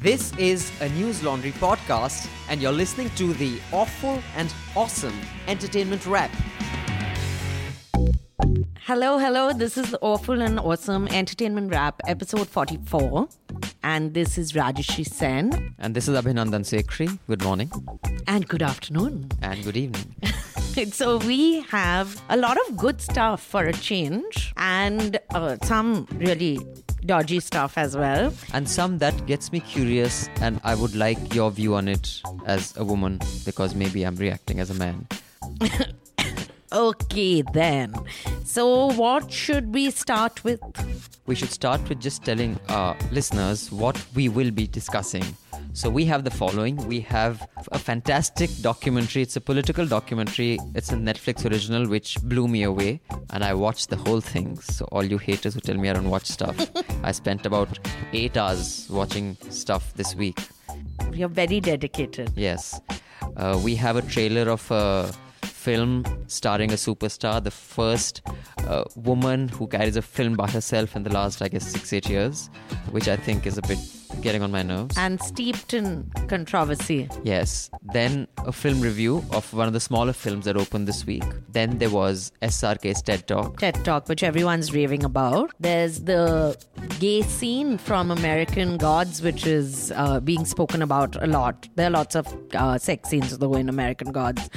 This is a News Laundry podcast, and you're listening to the awful and awesome entertainment wrap. Hello, hello. This is the Awful and Awesome Entertainment Wrap, episode 44. And this is Rajyasree Sen. And this is Abhinandan Sekhri. Good morning And good afternoon. and good evening. so, we have a lot of good stuff for a change and uh, some really dodgy stuff as well. and some that gets me curious, and I would like your view on it as a woman because maybe I'm reacting as a man. Okay, then. So, what should we start with? We should start with just telling our listeners what we will be discussing. So, we have the following we have a fantastic documentary. It's a political documentary, it's a Netflix original, which blew me away. And I watched the whole thing. So, all you haters who tell me I don't watch stuff, I spent about eight hours watching stuff this week. You're very dedicated. Yes. Uh, we have a trailer of a film starring a superstar, the first uh, woman who carries a film by herself in the last, I guess, six, eight years, which I think is a bit getting on my nerves. And steeped in controversy. Yes. Then a film review of one of the smaller films that opened this week. Then there was SRK's TED Talk. TED Talk, which everyone's raving about. There's the gay scene from American Gods, which is uh, being spoken about a lot. There are lots of uh, sex scenes though in American Gods.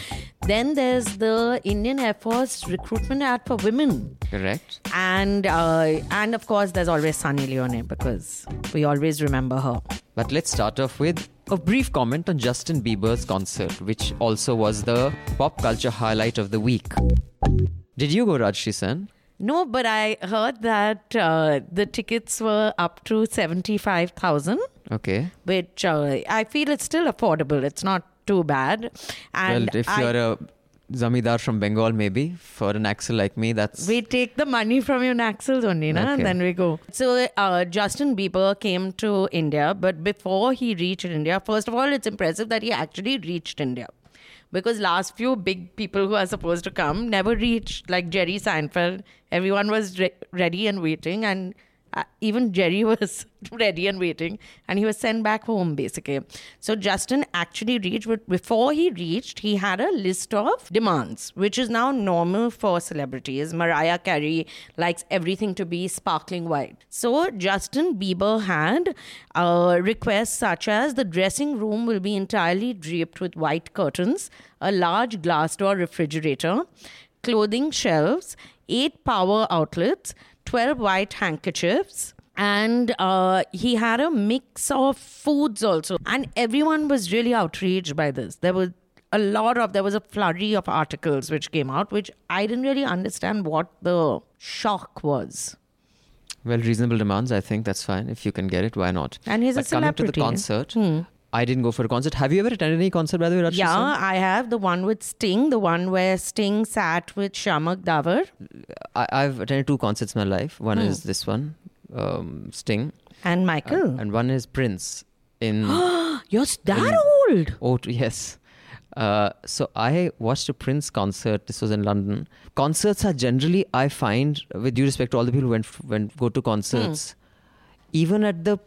Then there's the Indian Air Force recruitment ad for women. Correct. And uh, and of course there's always Sunny Leone because we always remember her. But let's start off with a brief comment on Justin Bieber's concert, which also was the pop culture highlight of the week. Did you go, Rajyasree Sen? No, but I heard that uh, the tickets were up to seventy five thousand. Okay. which uh, I feel it's still affordable. It's not too bad. And well, if I- you're a zamidar from Bengal, maybe for an axle like me, that's we take the money from your Naxals only, na? Okay. and then we go. So uh, Justin Bieber came to India, but before he reached India, first of all, it's impressive that he actually reached India. Because last few big people who are supposed to come never reached, like Jerry Seinfeld. Everyone was re- ready and waiting, and even Jerry was ready and waiting, and he was sent back home basically. So Justin actually reached, but before he reached, he had a list of demands, which is now normal for celebrities. Mariah Carey likes everything to be sparkling white. So Justin Bieber had uh, requests such as the dressing room will be entirely draped with white curtains, a large glass door refrigerator, clothing shelves, eight power outlets, 12 white handkerchiefs. And uh, he had a mix of foods also. And everyone was really outraged by this. There was a lot of, there was a flurry of articles which came out, which I didn't really understand what the shock was. well reasonable demands. I think that's fine if you can get it. Why not? And he's a but coming to the celebrity. concert, I didn't go for a concert. Have you ever attended any concert, by the way, Rajyasree Yeah? I have the one with Sting, the one where Sting sat with Shiamak Davar I, I've attended two concerts in my life. One Hmm. is this one, um, Sting, and Michael. and one is Prince in. You're that old. Oh, yes. Uh, so I watched a Prince concert. This was in London. Concerts are generally, I find, with due respect to all the people who went went go to concerts, even at the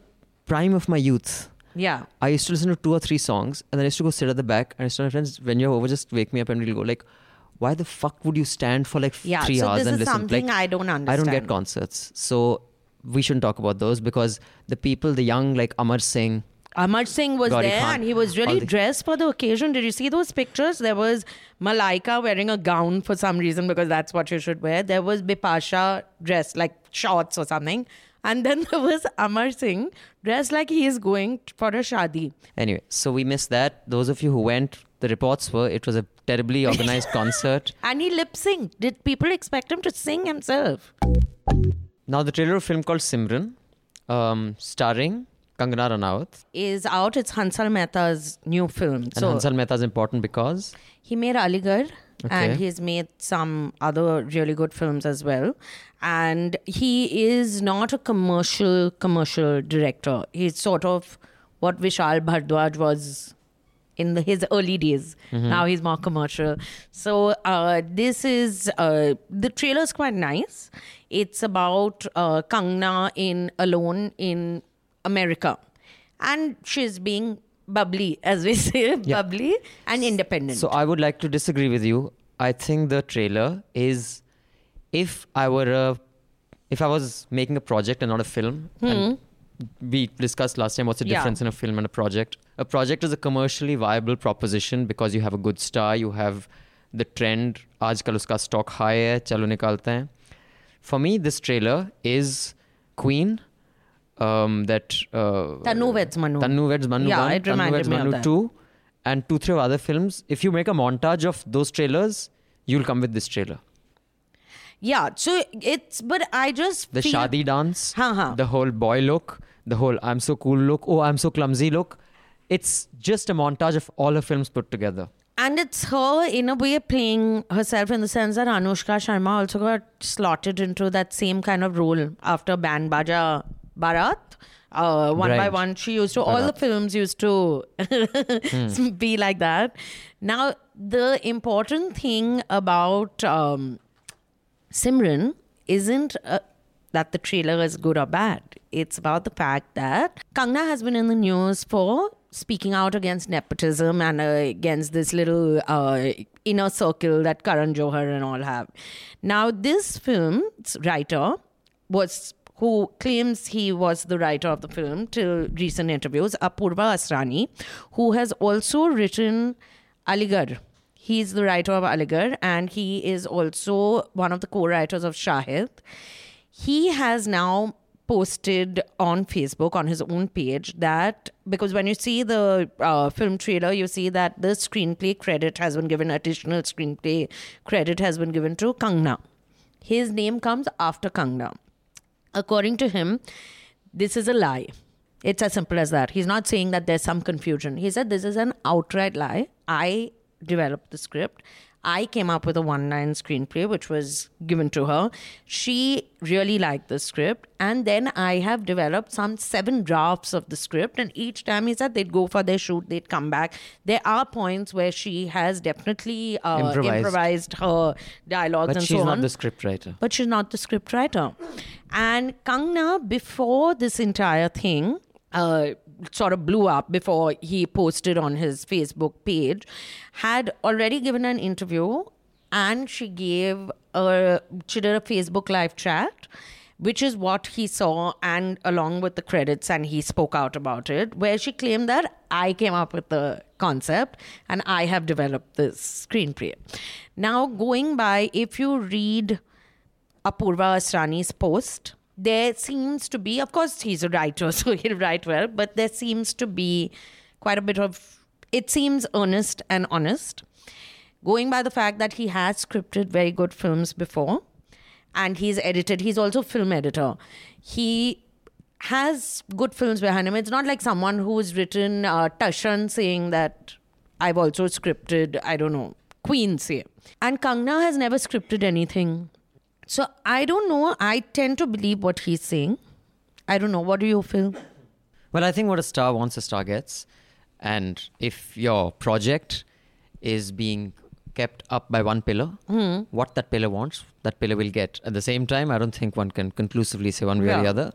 prime of my youth. Yeah. I used to listen to two or three songs, and then I used to go sit at the back. And I used to tell my friends, "When you're over, just wake me up, and we'll go." Like, why the fuck would you stand for like Yeah, three so hours this and is listen? something like, I don't understand. I don't get concerts, so we shouldn't talk about those because the people, the young, like Amar Singh. Amar Singh was Gauri there Khan, and he was really the- dressed for the occasion. Did you see those pictures? There was Malaika wearing a gown for some reason because that's what you should wear. There was Bipasha dressed like shorts or something. And then there was Amar Singh dressed like he is going for a shadi. Anyway, so we missed that. Those of you who went, the reports were it was a terribly organized concert. And he lip synced. Did people expect him to sing himself? Now, the trailer of a film called Simran, um, starring Kangana Ranaut. Is out. It's Hansal Mehta's new film. And so Hansal Mehta is important because He made Aligarh and he's made some other really good films as well. And he is not a commercial commercial director. He's sort of what Vishal Bhardwaj was in the, his early days. Now he's more commercial. So uh, this is uh, the trailer's quite nice. It's about uh, Kangna in alone in America. and she's being bubbly, as we say, bubbly and independent. So I would like to disagree with you. I think the trailer is, if I were a, if I was making a project and not a film, and we discussed last time what's the Hmm. Yeah. difference in a film and a project. A project is a commercially viable proposition because you have a good star, you have the trend. आजकल उसका stock high है, चलो निकालते हैं. For me, this trailer is Queen. um, that uh, Tanu Veds Manu. Tanu Veds Manu Yeah, 1, it Tanu Veds me of Manu that. 2, and two, three other films. If you make a montage of those trailers, you'll come with this trailer. yeah, so it's, but I just The feel, shadi dance, Huh, huh. the whole boy look, the whole I'm so cool look, oh, I'm so clumsy look. It's just a montage of all her films put together. And it's her, in a way, playing herself in the sense that Anushka Sharma also got slotted into that same kind of role after Band Baja Baraat. Uh, one by one, she used to, all the films used to be like that. Now, the important thing about um, Simran isn't uh, that the trailer is good or bad. It's about the fact that Kangna has been in the news for speaking out against nepotism and uh, against this little uh, inner circle that Karan Johar and all have. Now, this film's writer was who claims he was the writer of the film till recent interviews, Apurva Asrani, who has also written Aligarh. He's the writer of Aligarh and he is also one of the co-writers of Shahid. He has now posted on Facebook on his own page that because when you see the uh, film trailer, you see that the screenplay credit has been given, additional screenplay credit has been given to Kangna. His name comes after Kangna. According to him, this is a lie. It's as simple as that. He's not saying that there's some confusion. He said this is an outright lie. I developed the script. I came up with a one line screenplay, which was given to her. She really liked the script. And then I have developed some seven drafts of the script. And each time he said they'd go for their shoot, they'd come back. There are points where she has definitely uh, Improvised. improvised. her dialogues and all. But she's not the script writer. but she's not the script writer. And Kangna, before this entire thing uh, sort of blew up, before he posted on his Facebook page, had already given an interview and she gave a, she did a Facebook live chat. Which is what he saw, and along with the credits, and he spoke out about it, where she claimed that I came up with the concept and I have developed this screenplay. Now, going by, if you read Apurva Asrani's post, there seems to be, of course, he's a writer, so he'll write well, but there seems to be quite a bit of, it seems earnest and honest. Going by the fact that he has scripted very good films before and he's edited, he's also film editor. He has good films behind him. It's not like someone who's written uh, Tashan saying that I've also scripted, I don't know, Queen say. And Kangna has never scripted anything. So I don't know. I tend to believe what he's saying. I don't know. What do you feel? Well, I think what a star wants, a star gets. And if your project is being kept up by one pillar, Hmm. what that pillar wants, that pillar will get. At the same time, I don't think one can conclusively say one way or the other.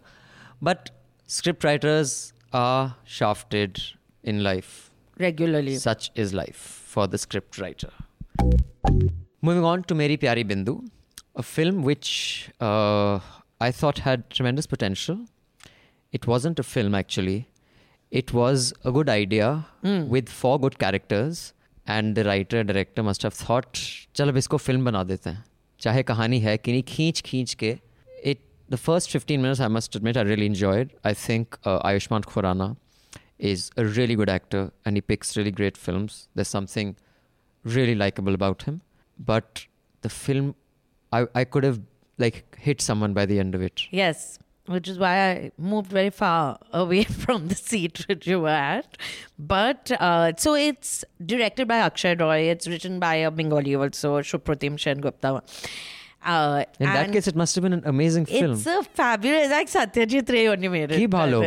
But script writers are shafted in life. Regularly. Such is life for the script writer. Moving on to Meri Pyaari Bindu, a film which uh, I thought had tremendous potential. It wasn't a film actually. It was a good idea with four good characters, and the writer director must have thought, चल अब इसको film बना देते हैं चाहे कहानी है कि नहीं खींच खींच के it the first 15 minutes I must admit I really enjoyed. I think uh, Ayushmann Khurrana is a really good actor and he picks really great films. There's something really likable about him. But the film, I, I could have like hit someone by the end of it. Yes, which is why I moved very far away from the seat which you were at. But uh, so it's directed by Akshay Roy. It's written by a Bengali also, Supratim Sen Gupta. Uh, In that case, it must have been an amazing film. it's a fabulous, like Satyajit Ray only made it. Ki bhalo.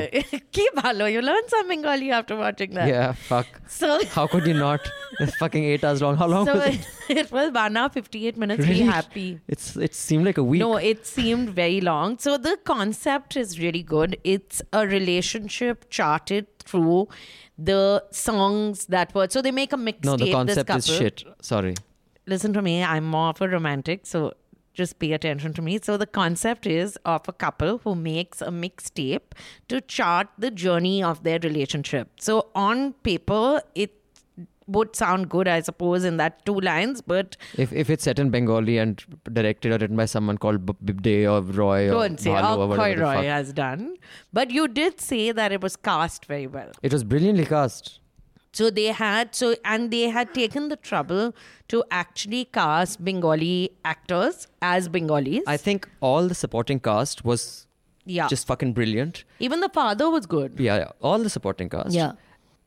Ki bhalo. You learn some Bengali after watching that. yeah, fuck. So, How could you not? It's fucking eight hours long. How long so was it? it was one hour, 58 minutes. Really? Be happy. It's it seemed like a week. No, it seemed very long. So the concept is really good. It's a relationship charted through the songs that were. So they make a mixtape. no, the this concept is shit. Sorry. Listen to me. I'm more of a romantic, so just pay attention to me. So the concept is of a couple who makes a mixtape to chart the journey of their relationship. So on paper, it would sound good, I suppose, in that two lines, but If if it's set in Bengali and directed or written by someone called Bibde or Roy or don't say Bhalu or oh, Akshay whatever Roy has done. But you did say that it was cast very well. It was brilliantly cast. So they had so and they had taken the trouble to actually cast Bengali actors as Bengalis. I think all the supporting cast was yeah. just fucking brilliant. Even the father was good. Yeah, yeah, all the supporting cast. Yeah.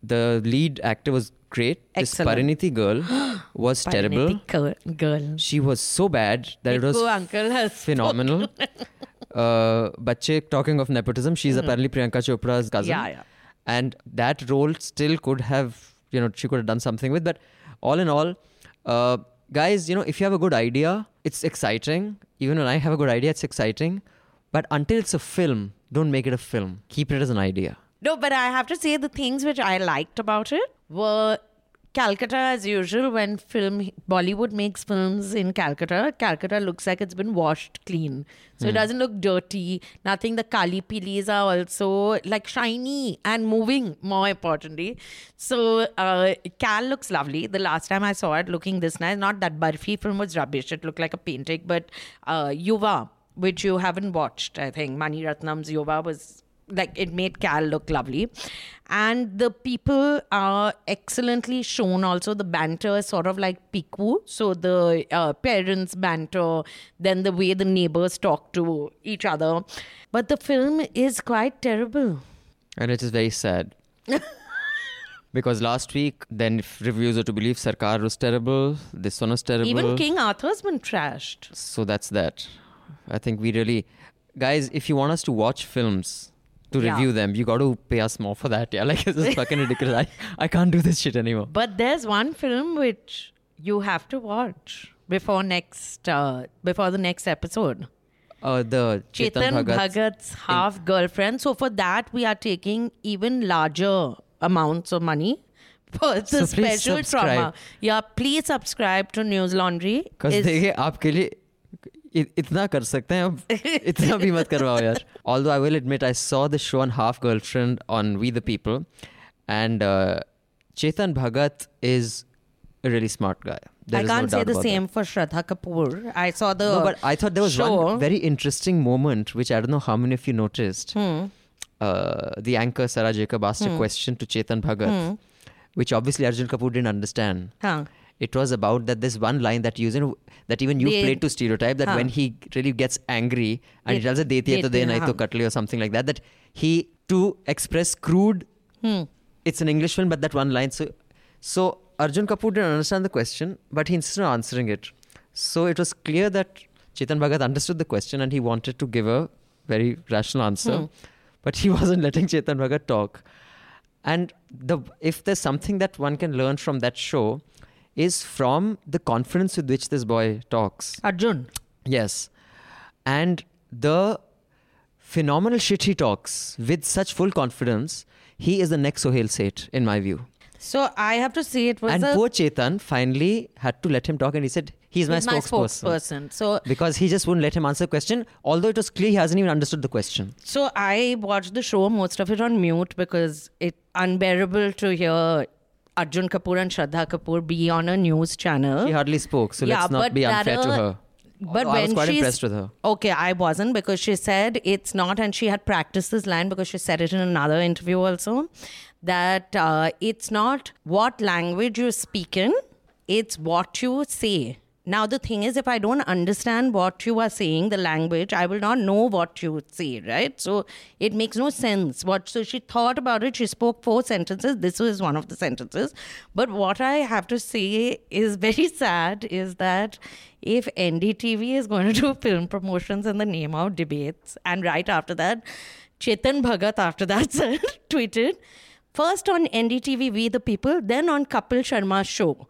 The lead actor was great. Excellent. This Parineeti girl was terrible. Parineeti Girl. girl. She was so bad that it was uncle has phenomenal. uh, Bache, talking of nepotism, she's apparently Priyanka Chopra's cousin. Yeah, yeah. And that role still could have, you know, she could have done something with. But all in all, uh, guys, you know, if you have a good idea, it's exciting. Even when I have a good idea, it's exciting. But until it's a film, don't make it a film. Keep it as an idea. No, but I have to say the things which I liked about it were Calcutta, as usual, when film Bollywood makes films in Calcutta, Calcutta looks like it's been washed clean. So it doesn't look dirty. Nothing. The Kali Pilis are also like shiny and moving, more importantly. So uh, Cal looks lovely. The last time I saw it looking this nice, not that Barfi film was rubbish. It looked like a painting, but uh, Yuva, which you haven't watched, I think. Mani Ratnam's Yuva was like it made Cal look lovely. And the people are excellently shown also. The banter is sort of like Piku. So the uh, parents banter, then the way the neighbors talk to each other. But the film is quite terrible. And it is very sad. because last week, then if reviews are to believe, Sarkar was terrible. This one was terrible. Even King Arthur's been trashed. So that's that. I think we really, guys, if you want us to watch films to Yeah. review them, you got to pay us more for that. Yeah, like this is fucking ridiculous. I, I can't do this shit anymore. But there's one film which you have to watch before next uh, before the next episode. Uh, the Chetan, Chetan Bhagat. Bhagat's half girlfriend. So for that, we are taking even larger amounts of money for the So please special subscribe. trauma. Yeah, please subscribe to News Laundry. Because It's- देखिए आपके लिए इ- इतना कर सकते हैं अब इतना भी मत करवाओ यार although I will admit I saw the show on Half Girlfriend on We the People and uh, Chetan Bhagat is a really smart guy There I is no say the about that. for Shraddha Kapoor. I saw the No, but I thought there was show. one very interesting moment which I don't know how many of you noticed. Hmm. Uh, the anchor Sarah Jacob asked hmm. a question to Chetan Bhagat, Hmm. which obviously Arjun Kapoor didn't understand. Huh. It was about that this one line that you know that even you played to stereotype that Huh. when he really gets angry and he tells it deti hai to de to huh. cut le or something like that that he to express crude Hmm. it's an English film but that one line so so Arjun Kapoor didn't understand the question but he insisted on answering it so it was clear that Chetan Bhagat understood the question and he wanted to give a very rational answer Hmm. but he wasn't letting Chetan Bhagat talk and the if there's something that one can learn from that show is from the confidence with which this boy talks Arjun. Yes. And the phenomenal shit he talks with such full confidence, he is the next Suhel Seth, in my view. So I have to say it was and poor Chetan finally had to let him talk and he said, He's my he's my spokesperson. spokesperson. So Because he just wouldn't let him answer the question, although it was clear he hasn't even understood the question. So I watched the show, most of it on mute because it's unbearable to hear Arjun Kapoor and Shraddha Kapoor be on a news channel. She hardly spoke, so Yeah, let's not be unfair to uh, her. But Although when I was quite she's, impressed with her. Okay, I wasn't because she said it's not, and she had practiced this line because she said it in another interview also that uh, it's not what language you speak in, it's what you say Now, the thing is, if I don't understand what you are saying, the language, I will not know what you say, right? So it makes no sense. What so she thought about it. She spoke four sentences. This was one of the sentences. But what I have to say is very sad. Is that if NDTV is going to do film promotions in the name of debates, and right after that, Chetan Bhagat after that tweeted, first on NDTV, We the People, then on Kapil Sharma's show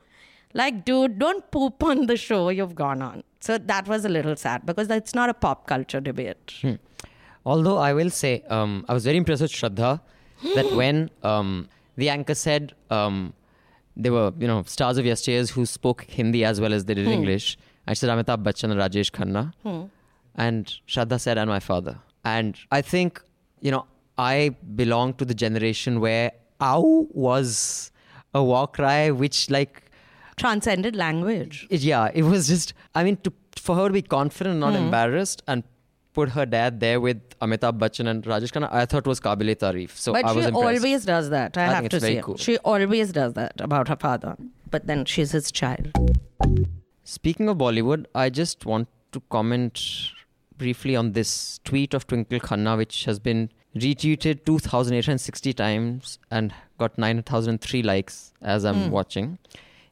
like, dude, don't poop on the show you've gone on. So that was a little sad because it's not a pop culture debate. Hmm. Although I will say, um, I was very impressed with Shraddha that when um, the anchor said um, there were, you know, stars of yesteryears who spoke Hindi as well as they did hmm. English. I said Amitabh Bachchan and Rajesh Khanna. Hmm. And Shraddha said, and my father. And I think, you know, I belong to the generation where ow was a war cry which like transcended language. It, yeah, it was just, I mean, to, for her to be confident, and not mm. embarrassed, and put her dad there with Amitabh Bachchan and Rajesh Khanna, I thought was Kabile Tarif. So but I was she impressed. always does that. I, I have to say. Cool. She always does that about her father. But then she's his child. Speaking of Bollywood, I just want to comment briefly on this tweet of Twinkle Khanna, which has been retweeted 2,860 times and got 9,003 likes as I'm mm. watching.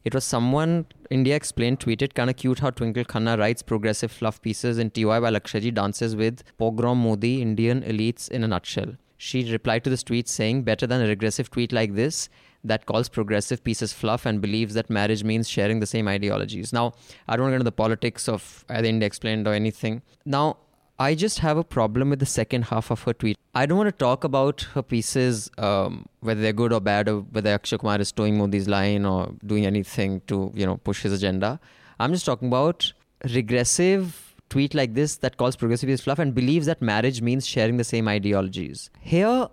It was someone, India Explained, tweeted, kind of cute how Twinkle Khanna writes progressive fluff pieces in TY while Akshaji dances with Pogrom Modi, Indian elites in a nutshell. She replied to this tweet saying, better than a regressive tweet like this that calls progressive pieces fluff and believes that marriage means sharing the same ideologies. Now, I don't want to get into the politics of uh, either India Explained or anything. Now, I just have a problem with the second half of her tweet. I don't want to talk about her pieces, um, whether they're good or bad, or whether Akshay Kumar is towing Modi's line or doing anything to, you know, push his agenda. I'm just talking about regressive tweet like this that calls progressive is fluff and believes that marriage means sharing the same ideologies. Here,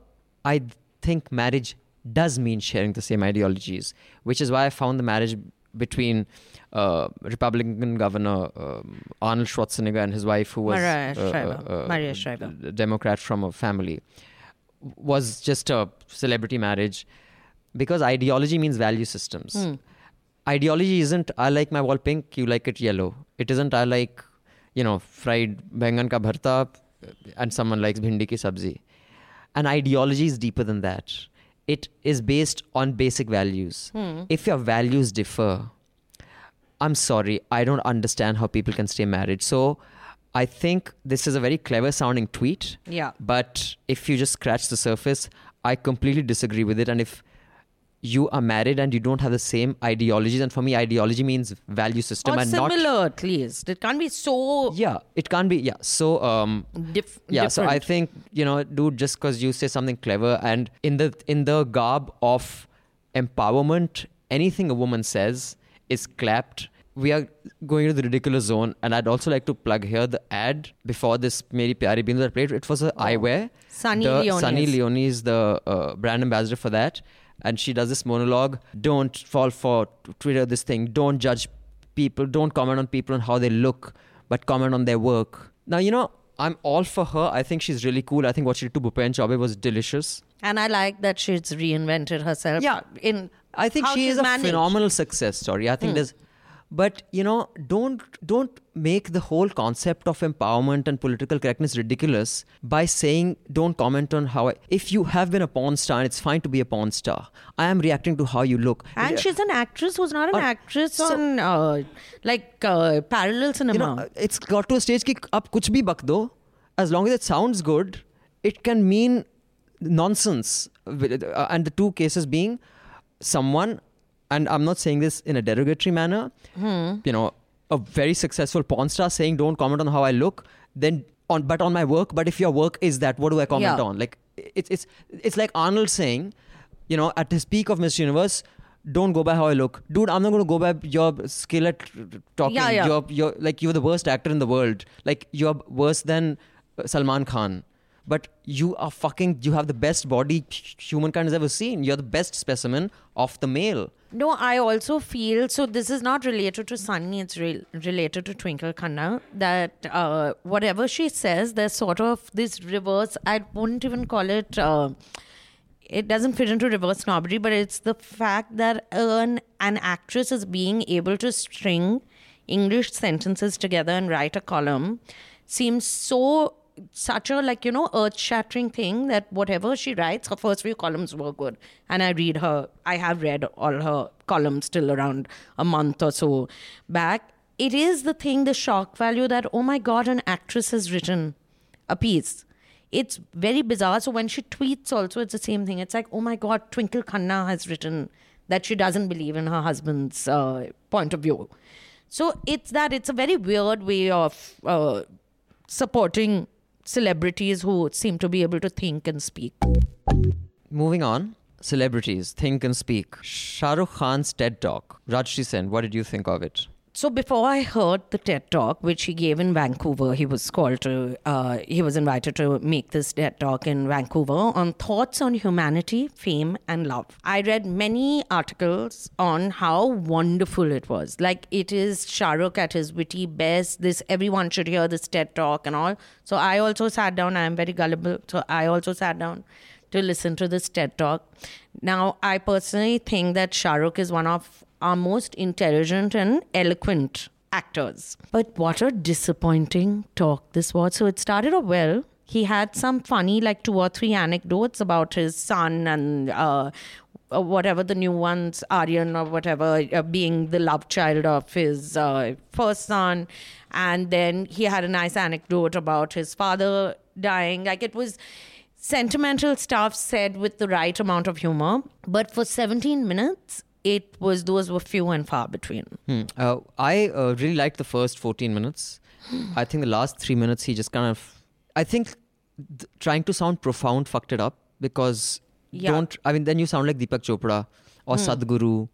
I think marriage does mean sharing the same ideologies, which is why I found the marriage between uh, Republican governor um, Arnold Schwarzenegger and his wife, who was Maria uh, Shriver. Uh, Maria Shriver. Democrat from a family, was just a celebrity marriage because ideology means value systems. Mm. Ideology isn't I like my wall pink, you like it yellow. It isn't I like, you know, fried bangan ka bharta and someone likes bhindi ki sabzi. An ideology is deeper than that it is based on basic values. Hmm. If your values differ, I'm sorry, I don't understand how people can stay married. So I think this is a very clever sounding tweet. Yeah. But if you just scratch the surface, I completely disagree with it. And if you are married and you don't have the same ideologies and for me ideology means value system or and similar not at least it can't be so yeah it can't be yeah so um Dif- yeah different. so i think you know dude just because you say something clever and in the in the garb of empowerment anything a woman says is clapped we are going to the ridiculous zone and i'd also like to plug here the ad before this meri pyari bin that played. It was a oh. eyewear. Sunny the Leone sunny leone is the uh, brand ambassador for that. And she does this monologue. Don't fall for twitter this thing. Don't judge people. Don't comment on people and how they look but comment on their work. Now you know i'm all for her. I think she's really cool. I think what she did to Bhupen Chaubey was delicious. And i like that she's reinvented herself yeah. in i think she is a managed. phenomenal success story. I think mm. there's but you know don't don't make the whole concept of empowerment and political correctness ridiculous by saying don't comment on how I, if you have been a porn star and it's fine to be a porn star i am reacting to how you look. And she's an actress who's not an uh, actress so, on uh, like uh, parallel cinema. You know, it's got to a stage ki up kuch bhi bak do as long as it sounds good it can mean nonsense uh, and the two cases being someone and I'm not saying this in a derogatory manner, hmm. you know, a very successful porn star saying, don't comment on how I look, then on, but on my work. But if your work is that, what do I comment yeah. on? Like, it's, it's, it's like Arnold saying, you know, at his peak of Miss Universe, don't go by how I look, dude. I'm not going to go by your skill at talking. Yeah, yeah. You're, you're like you're the worst actor in the world. Like you're worse than Salman Khan but you are fucking you have the best body humankind has ever seen you're the best specimen of the male no i also feel so this is not related to sunny it's re- related to twinkle khanna that uh, whatever she says there's sort of this reverse i wouldn't even call it uh, it doesn't fit into reverse snobbery but it's the fact that an, an actress is being able to string English sentences together and write a column seems so such a like you know earth shattering thing that whatever she writes her first few columns were good. And i read her i have read all her columns till around a month or so back. It is the thing the shock value that oh my god an actress has written a piece. It's very bizarre. So when she tweets also it's the same thing. It's like oh my god twinkle khanna has written that she doesn't believe in her husband's uh, point of view. So it's that it's a very weird way of uh, supporting celebrities who seem to be able to think and speak. Moving on, celebrities think and speak. Shah Rukh Khan's TED Talk. Rajyasree Sen, what did you think of it? So before I heard the TED talk, which he gave in Vancouver, he was called to, uh, he was invited to make this TED talk in Vancouver on thoughts on humanity, fame, and love. I read many articles on how wonderful it was. Like it is Shah Rukh at his witty best. This everyone should hear this TED talk and all. So I also sat down. I am very gullible, so I also sat down to listen to this TED talk. Now, I personally think that Shah Rukh is one of our most intelligent and eloquent actors. But what a disappointing talk this was. So it started off well. He had some funny, like two or three anecdotes about his son and uh, uh whatever the new ones, Aryan or whatever, uh, being the love child of his uh, first son. And then he had a nice anecdote about his father dying. Like it was sentimental stuff said with the right amount of humor. But for 17 minutes, it was those were few and far between. Hmm. Uh, I uh, really liked the first 14 minutes. I think the last three minutes he just kind of, I think, th- trying to sound profound fucked it up because Yeah. don't. I mean, then you sound like Deepak Chopra or Hmm. Sadhguru.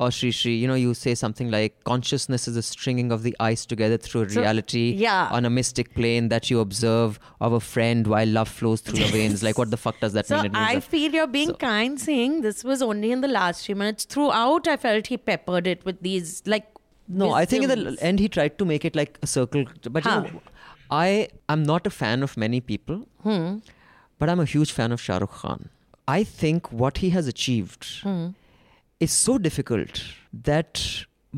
Or Sri Sri, you know, you say something like consciousness is the stringing of the ice together through So- reality yeah. on a mystic plane that you observe of a friend while love flows through your veins. Like, what the fuck does that So mean? I that- feel you're being So- kind saying this was only in the last few minutes. Throughout, I felt he peppered it with these like. No, I think in the end he tried to make it like a circle. But Huh. you know, I am not a fan of many people, Hmm. but I'm a huge fan of Shah Rukh Khan. I think what he has achieved Hmm. Is so difficult that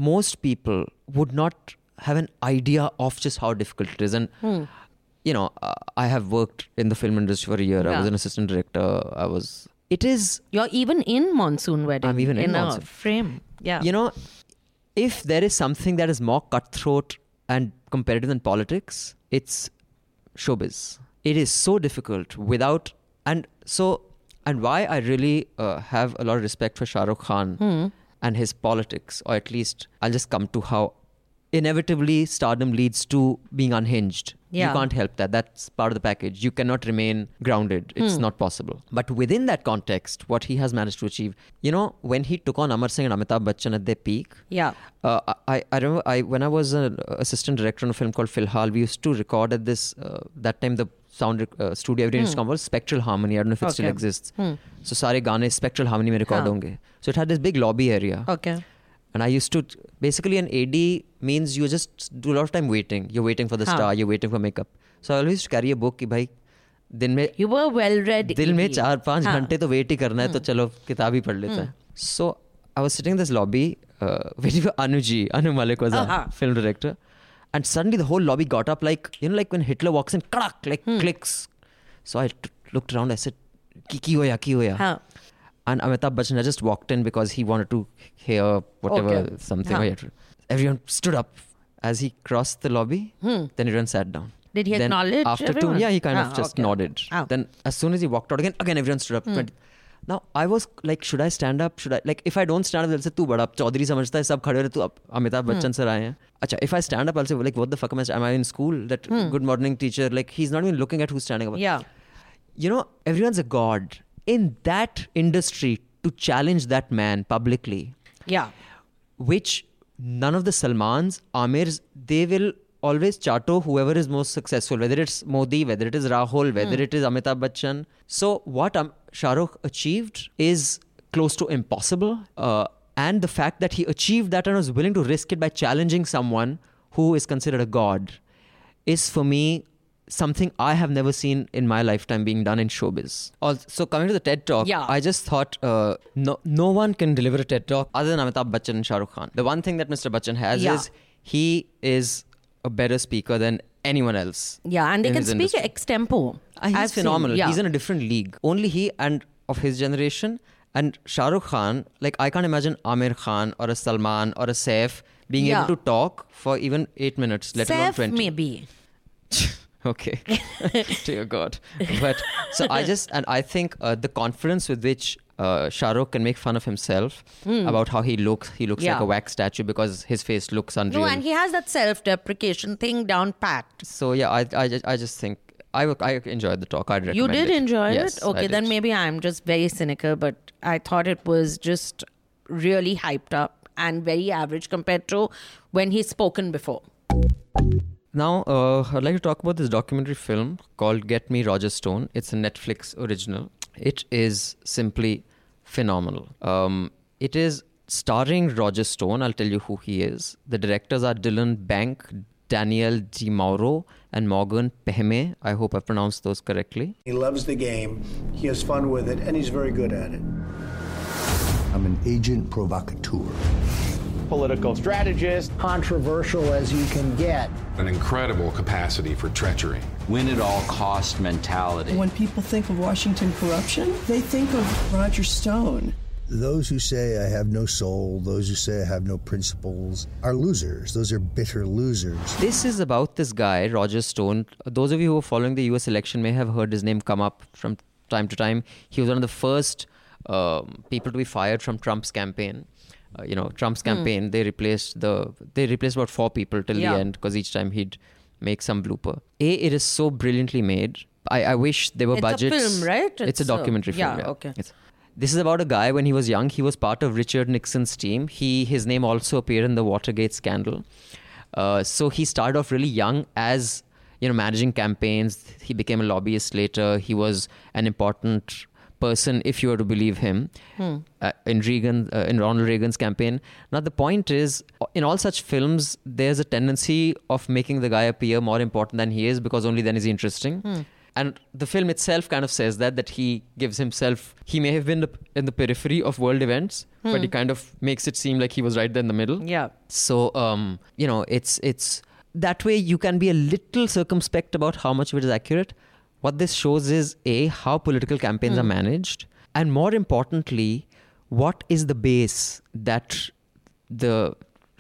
most people would not have an idea of just how difficult it is. And Hmm. you know, uh, I have worked in the film industry for a year. I was an assistant director. I was. It is You're even in monsoon wedding. I'm even in a Monsoon. frame. Yeah. you know, if there is something that is more cutthroat and competitive than politics, it's showbiz. It is so difficult without, and so, and why I really uh, have a lot of respect for Shah Rukh Khan Hmm. and his politics, or at least I'll just come to how inevitably stardom leads to being unhinged. Yeah. You can't help that. That's part of the package. You cannot remain grounded. It's Hmm. not possible. But within that context, what he has managed to achieve, you know, when he took on Amar Singh and Amitabh Bachchan at their peak, Yeah. uh, I, I remember I when I was an assistant director on a film called Filhal, we used to record at this uh, that time the uh, come was Spectral Harmony. I don't know if it still Okay. exists. Hmm. So सारे गाने Spectral Harmony में हाँ. होंगे. So it had this big lobby area. Okay. And I used to basically an AD means you just do a lot of time waiting. You're waiting for the हाँ. star. You're waiting for makeup. So I always carry a book कि भाई दिन में You were well read. दिल में. चार पाँच हाँ. घंटे तो वेट ही करना है तो चलो किताब ही पढ़ लेते हैं so I was sitting this lobby waiting for Anuji Anu Malik was Uh-huh. film director and suddenly the whole lobby got up like you know like when Hitler walks in crack like clicks so I t- looked around I said ki hoya ki hoya हाँ. and Amitabh Bachchan had just walked in because he wanted to hear whatever Okay. something Huh. or he had to- everyone stood up as he crossed the lobby then everyone sat down Did he then acknowledge after everyone? two yeah he kind Ah, of just okay. nodded Ah. then as soon as he walked out again again everyone stood up 20 now I was like should I stand up should I like if I don't stand up they'll say तू बड़ा चौधरी समझता है सब खड़े हो रहे तू अब अमिताभ बच्चन सर आए हैं अच्छा if I stand up I'll say like what the fuck am I am I in school that good morning teacher like he's not even looking at who's standing up Yeah. you know everyone's a god in that industry to challenge that man publicly Yeah. which none of the Salmans, Amirs, they will always chato whoever is most successful, whether it's Modi, whether it is Rahul, whether it is Amitabh Bachchan. So what um, Shah Rukh achieved is close to impossible. Uh, and the fact that he achieved that and was willing to risk it by challenging someone who is considered a god is for me something I have never seen in my lifetime being done in showbiz. Also, so coming to the TED talk, Yeah. I just thought uh, no no one can deliver a TED talk other than Amitabh Bachchan and Shah Rukh Khan. The one thing that Mr. Bachchan has Yeah. is he is a better speaker than anyone else. Yeah, and they can speak industry. extempo. Uh, he's I've seen- phenomenal. yeah. He's in a different league. Only he and of his generation and Shah Rukh Khan. Like I can't imagine Amir Khan or a Salman or a Saif being Yeah. able to talk for even eight minutes, let alone Saif twenty. maybe. okay, dear God. But so I just and I think uh, the confidence with which. Uh, Shah Rukh can make fun of himself about how he looks. He looks like Hmm. A wax statue because his face looks unreal. No, and he has that self-deprecation thing down pat. so yeah, I, I, just, I just think I, I enjoyed the talk. I'd recommend You did it. enjoy Yes, it? Okay, then maybe I'm just very cynical, but I thought it was just really hyped up and very average compared to when he's spoken before. Now, uh, I'd like to talk about this documentary film called Get Me Roger Stone. It's a Netflix original. It is simply phenomenal. Um, it is starring Roger Stone. I'll tell you who he is. The directors are Dylan Bank, Daniel Di Mauro, and Morgan Pehme. I hope I pronounced those correctly. He loves the game, he has fun with it, and he's very good at it. I'm an agent provocateur. political strategist. Controversial as you can get. an incredible capacity for treachery. Win at all cost mentality. When people think of Washington corruption, they think of Roger Stone. Those who say I have no soul, those who say I have no principles, are losers. Those are bitter losers. This is about this guy, Roger Stone. Those of you who are following the US election may have heard his name come up from time to time. He was one of the first um, people to be fired from Trump's campaign. Uh, you know, Trump's campaign, they replaced the they replaced about four people till Yeah. the end because each time he'd make some blooper. A, it is so brilliantly made. I, I wish there were It's a film, right? It's, a It's a- documentary film. yeah, okay. It's- this is about a guy when he was young. He was part of Richard Nixon's team. He his name also appeared in the Watergate scandal. Uh, so he started off really young as you know managing campaigns. He became a lobbyist later. He was an important person, if you were to believe him, uh, in Reagan, uh, in Ronald Reagan's campaign. Now the point is, in all such films, there's a tendency of making the guy appear more important than he is because only then is he interesting. And the film itself kind of says that that he gives himself. He may have been the- in the periphery of world events, but he kind of makes it seem like he was right there in the middle. Yeah. So um, you know, it's it's that way you can be a little circumspect about how much of it is accurate. What this shows is a how political campaigns are hmm. managed, and more importantly, what is the base that the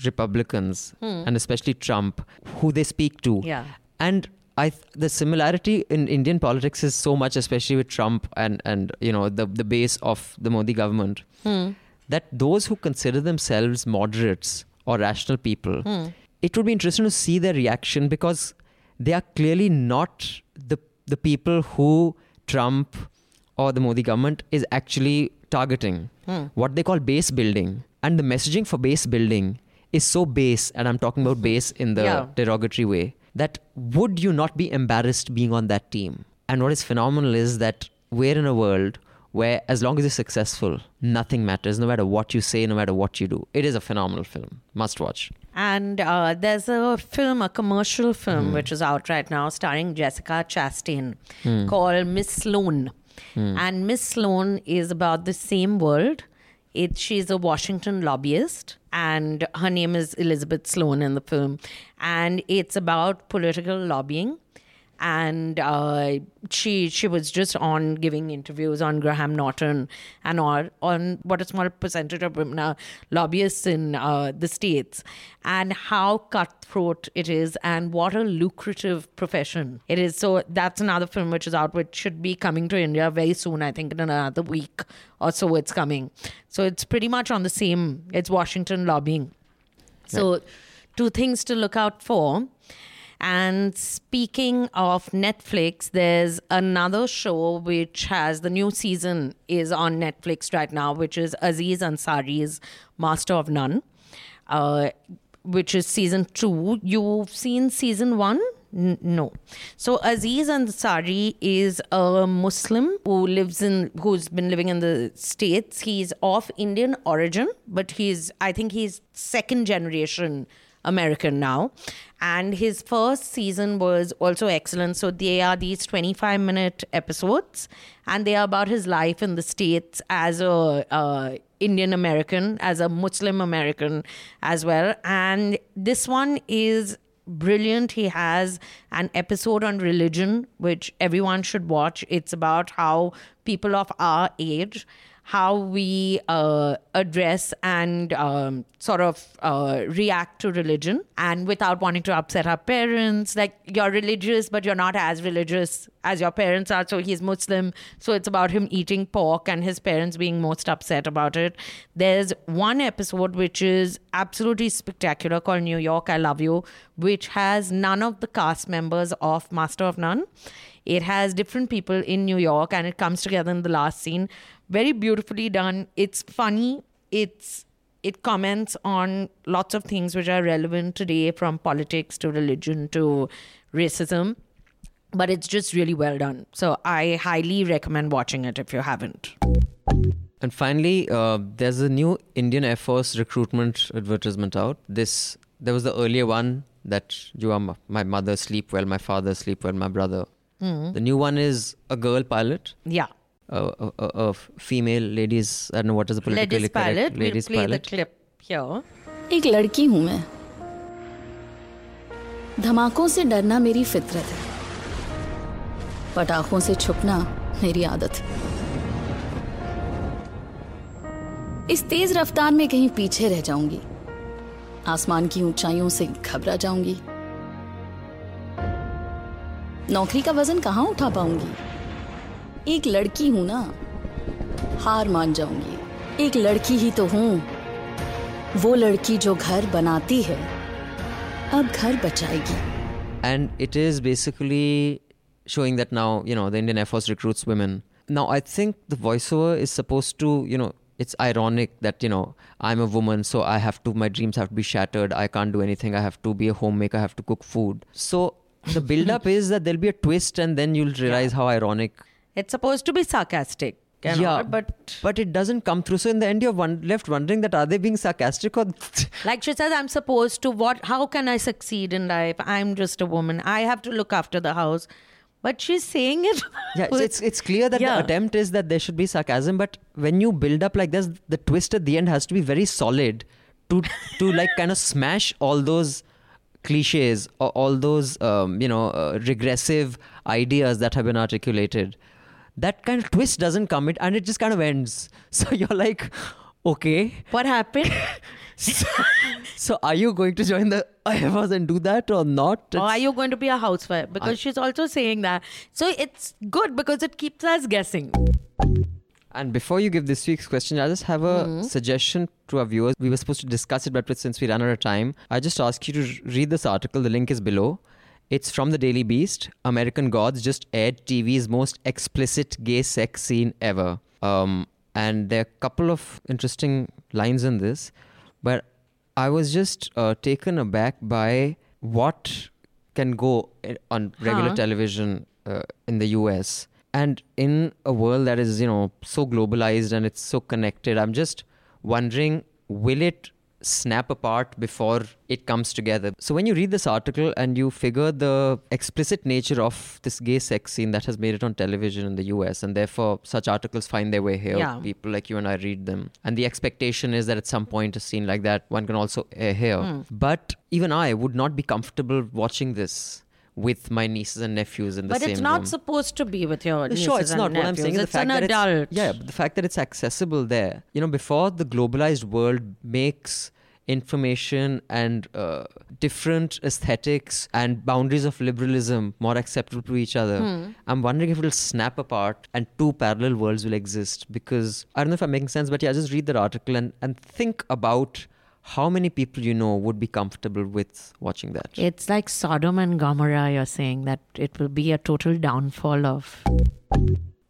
Republicans hmm. and especially Trump, who they speak to. Yeah. And I th- the similarity in Indian politics is so much, especially with Trump and and you know the the base of the Modi government, hmm. that those who consider themselves moderates or rational people, it would be interesting to see their reaction because they are clearly not the the people who Trump or the Modi government is actually targeting. Hmm. What they call base building. And the messaging for base building is so base, and I'm talking about base in the Yeah. derogatory way that would you not be embarrassed being on that team? And what is phenomenal is that we're in a world where as long as you're successful nothing matters no matter what you say no matter what you do. It is a phenomenal film. Must watch And uh, there's a film, a commercial film, which is out right now, starring Jessica Chastain, called Miss Sloane. Hmm. And Miss Sloane is about the same world. It, she's a Washington lobbyist, and her name is Elizabeth Sloane in the film. And it's about political lobbying. And uh, she she was just on giving interviews on Graham Norton and on, on what a small percentage of women are lobbyists in uh, the states, and how cutthroat it is, and what a lucrative profession it is. So that's another film which is out, which should be coming to India very soon. I think in another week or so it's coming. So it's pretty much on the same. It's Washington lobbying. So, two things to look out for. And speaking of Netflix, there's another show which has the new season is on Netflix right now, which is Aziz Ansari's Master of None, uh, which is season two. You've seen season one? No. So Aziz Ansari is a Muslim who lives in who's been living in the states. He's of Indian origin, but he's I think he's second generation American now. And his first season was also excellent. So they are these 25 minute episodes, and they are about his life in the States as a uh, Indian American, as a Muslim American as well. And this one is brilliant. He has an episode on religion, which everyone should watch. It's about how people of our age how we uh, address and um, sort of uh, react to religion and without wanting to upset our parents. Like, you're religious, but you're not as religious as your parents are. So he's Muslim. So it's about him eating pork and his parents being most upset about it. There's one episode which is absolutely spectacular called New York, I Love You, which has none of the cast members of Master of None. It has different people in New York and it comes together in the last scene. Very beautifully done. It's funny. It's it comments on lots of things which are relevant today from politics to religion to racism. But it's just really well done. So I highly recommend watching it if you haven't. And finally, uh, there's a new Indian Air Force recruitment advertisement out. This there was the earlier one that you are m- my mother sleep well, my father sleep well, my brother. The new one is a girl pilot, Yeah. a, a, a, female ladies. I don't know what is the politically Ladies correct pilot. We'll play pilot. the clip here. एक लड़की हूँ मैं धमाकों से डरना मेरी फितरत है पटाखों से छुपना मेरी आदत इस तेज रफ्तार में कहीं पीछे रह जाऊँगी आसमान की ऊंचाइयों से घबरा जाऊँगी नौकरी का वज़न कहाँ उठा पाऊँगी एक लड़की हूँ ना हार मान जाऊँगी एक लड़की ही तो हूँ वो लड़की जो घर बनाती है अब घर बचाएगी and it is basically showing that now you know the indian air force recruits women now i think the voiceover is supposed to you know it's ironic that you know i'm a woman so i have to my dreams have to be shattered i can't do anything i have to be a homemaker i have to cook food so the build up is that there'll be a twist and then you'll realize how ironic It's supposed to be sarcastic. all, but but it doesn't come through so in the end you're one, left wondering that are they being sarcastic or like she says, I'm supposed to what? How can I succeed in life? I'm just a woman. I have to look after the house. But she's saying it. Yeah, it's, it's it's clear that Yeah. the attempt is that there should be sarcasm, but when you build up like this, the twist at the end has to be very solid to to like kind of smash all those cliches all those um, you know uh, regressive ideas that have been articulated. That kind of twist doesn't come it and it just kind of ends. So you're like, okay, what happened? so are you going to join the Force and do that or not? or are you going to be a housewife? Because she's also saying that. So it's good because it keeps us guessing. And before you give this week's question, I just have a suggestion to our viewers. We were supposed to discuss it, but since we ran out of time, I just ask you to read this article. The link is below. It's from the Daily Beast. American Gods just aired TV's most explicit gay sex scene ever. Um, and there are a couple of interesting lines in this, but I was just uh, taken aback by what can go on regular Huh. television uh, in the US. And in a world that is, you know, so globalized and it's so connected, I'm just wondering will it snap apart before it comes together? So when you read this article and you figure the explicit nature of this gay sex scene that has made it on television in the US, and therefore such articles find their way here, Yeah. people like you and I read them. And the expectation is that at some point a scene like that one can also air here. Hmm. But even I would not be comfortable watching this with my nieces and nephews in the same But it's not room. supposed to be with your nieces Sure, it's and not. What I'm nephews. saying is the fact an that adult. it's yeah, but the fact that it's accessible there. You know, before the globalized world makes information and uh, different aesthetics and boundaries of liberalism more acceptable to each other. Hmm. I'm wondering if it'll snap apart and two parallel worlds will exist because I don't know if I'm making sense, but yeah, just read that article and, and think about how many people you know would be comfortable with watching that. It's like Sodom and Gomorrah, you're saying that it will be a total downfall of.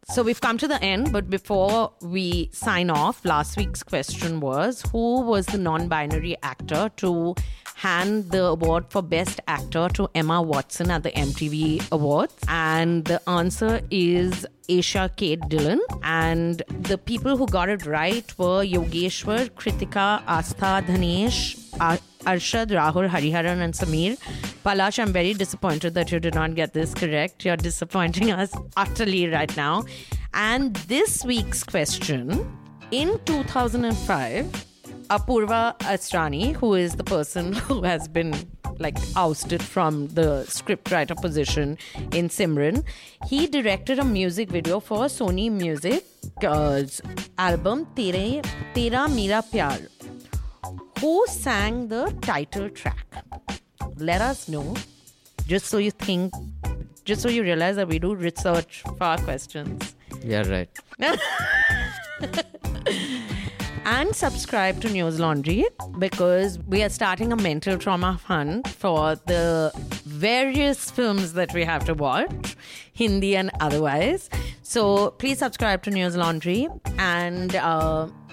So we've come to the end, but before we sign off, last week's question was Who was the non binary actor to hand the award for Best Actor to Emma Watson at the MTV Awards? And the answer is Asia Kate Dillon. And the people who got it right were Yogeshwar, Kritika, Astha Dhanesh, A- Arshad, Rahul, Hariharan, and Samir. Palash, I'm very disappointed that you did not get this correct. You're disappointing us utterly right now. And this week's question in 2005, Apurva Asrani, who is the person who has been like ousted from the scriptwriter position in Simran, he directed a music video for Sony Music's uh, album Tere, Tera Mera Pyar. Who sang the title track? Let us know, just so you think, just so you realize that we do research for our questions. Yeah, right. and subscribe to News Laundry because we are starting a mental trauma fund for the various films that we have to watch, Hindi and otherwise. So please subscribe to News Laundry and uh,